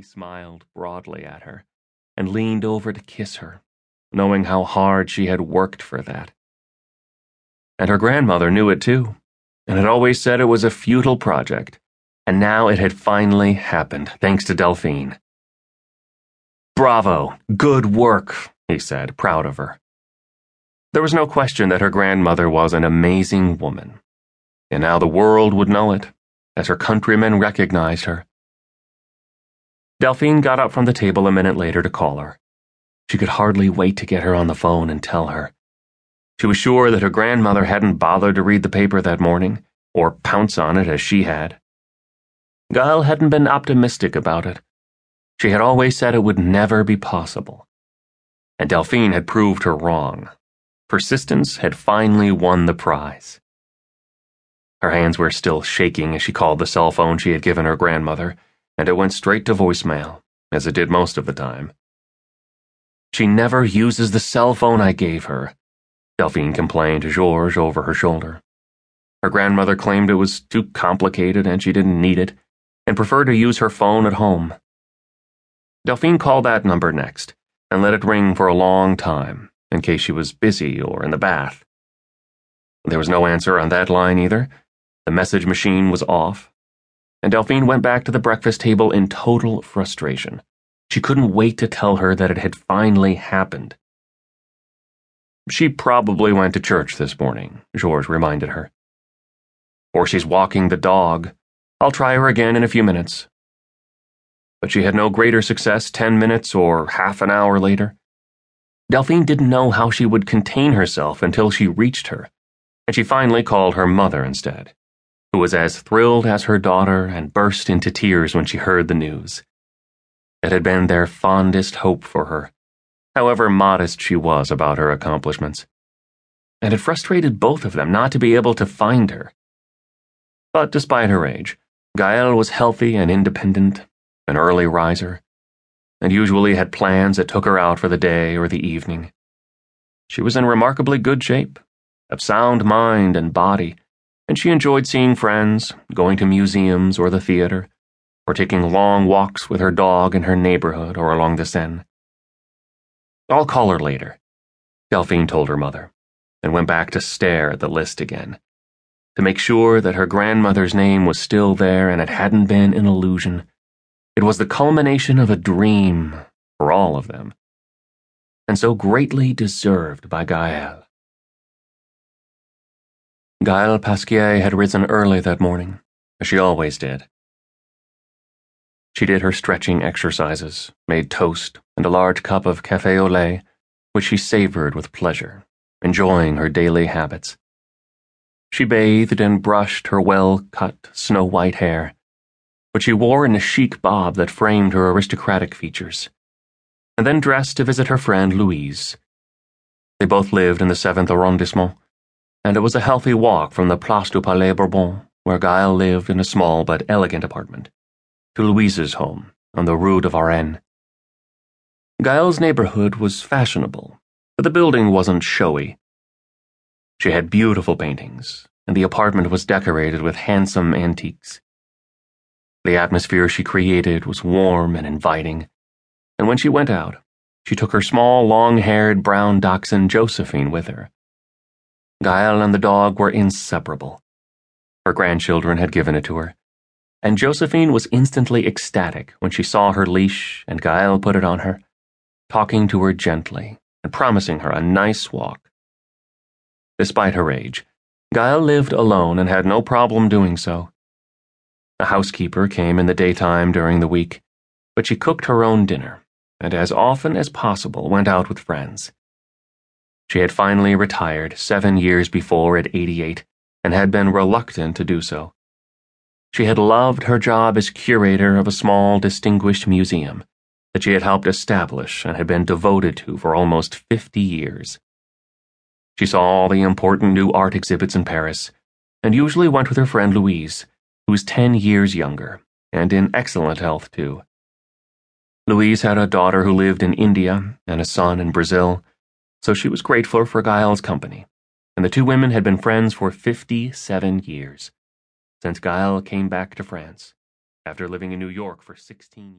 He smiled broadly at her and leaned over to kiss her, knowing how hard she had worked for that. And her grandmother knew it too, and had always said it was a futile project, and now it had finally happened, thanks to Delphine. Bravo! Good work, he said, proud of her. There was no question that her grandmother was an amazing woman, and now the world would know it, as her countrymen recognized her. Delphine got up from the table a minute later to call her. She could hardly wait to get her on the phone and tell her. She was sure that her grandmother hadn't bothered to read the paper that morning, or pounce on it as she had. Gaëlle hadn't been optimistic about it. She had always said it would never be possible. And Delphine had proved her wrong. Persistence had finally won the prize. Her hands were still shaking as she called the cell phone she had given her grandmother and it went straight to voicemail, as it did most of the time. She never uses the cell phone I gave her, Delphine complained to Georges over her shoulder. Her grandmother claimed it was too complicated and she didn't need it, and preferred to use her phone at home. Delphine called that number next, and let it ring for a long time, in case she was busy or in the bath. There was no answer on that line either. The message machine was off, and Delphine went back to the breakfast table in total frustration. She couldn't wait to tell her that it had finally happened. She probably went to church this morning, Georges reminded her. Or she's walking the dog. I'll try her again in a few minutes. But she had no greater success ten minutes or half an hour later. Delphine didn't know how she would contain herself until she reached her, and she finally called her mother instead who was as thrilled as her daughter and burst into tears when she heard the news. It had been their fondest hope for her, however modest she was about her accomplishments. And it frustrated both of them not to be able to find her. But despite her age, Gaëlle was healthy and independent, an early riser, and usually had plans that took her out for the day or the evening. She was in remarkably good shape, of sound mind and body, and she enjoyed seeing friends, going to museums or the theater, or taking long walks with her dog in her neighborhood or along the Seine. I'll call her later, Delphine told her mother, and went back to stare at the list again, to make sure that her grandmother's name was still there and it hadn't been an illusion. It was the culmination of a dream for all of them, and so greatly deserved by Gaëlle. Gaëlle Pasquier had risen early that morning, as she always did. She did her stretching exercises, made toast and a large cup of cafe au lait, which she savored with pleasure, enjoying her daily habits. She bathed and brushed her well-cut, snow-white hair, which she wore in a chic bob that framed her aristocratic features, and then dressed to visit her friend Louise. They both lived in the 7th arrondissement, and it was a healthy walk from the Place du Palais Bourbon, where Gaëlle lived in a small but elegant apartment, to Louise's home on the Rue de Varennes. Gaëlle's neighborhood was fashionable, but the building wasn't showy. She had beautiful paintings, and the apartment was decorated with handsome antiques. The atmosphere she created was warm and inviting, and when she went out, she took her small, long haired brown dachshund Josephine with her. Gaëlle and the dog were inseparable. Her grandchildren had given it to her, and Josephine was instantly ecstatic when she saw her leash and Gaëlle put it on her, talking to her gently and promising her a nice walk. Despite her age, Gaëlle lived alone and had no problem doing so. A housekeeper came in the daytime during the week, but she cooked her own dinner and as often as possible went out with friends. She had finally retired seven years before at 88 and had been reluctant to do so. She had loved her job as curator of a small, distinguished museum that she had helped establish and had been devoted to for almost 50 years. She saw all the important new art exhibits in Paris and usually went with her friend Louise, who was 10 years younger and in excellent health, too. Louise had a daughter who lived in India and a son in Brazil so she was grateful for Gaëlle's company, and the two women had been friends for 57 years, since Gaëlle came back to France after living in New York for 16 years.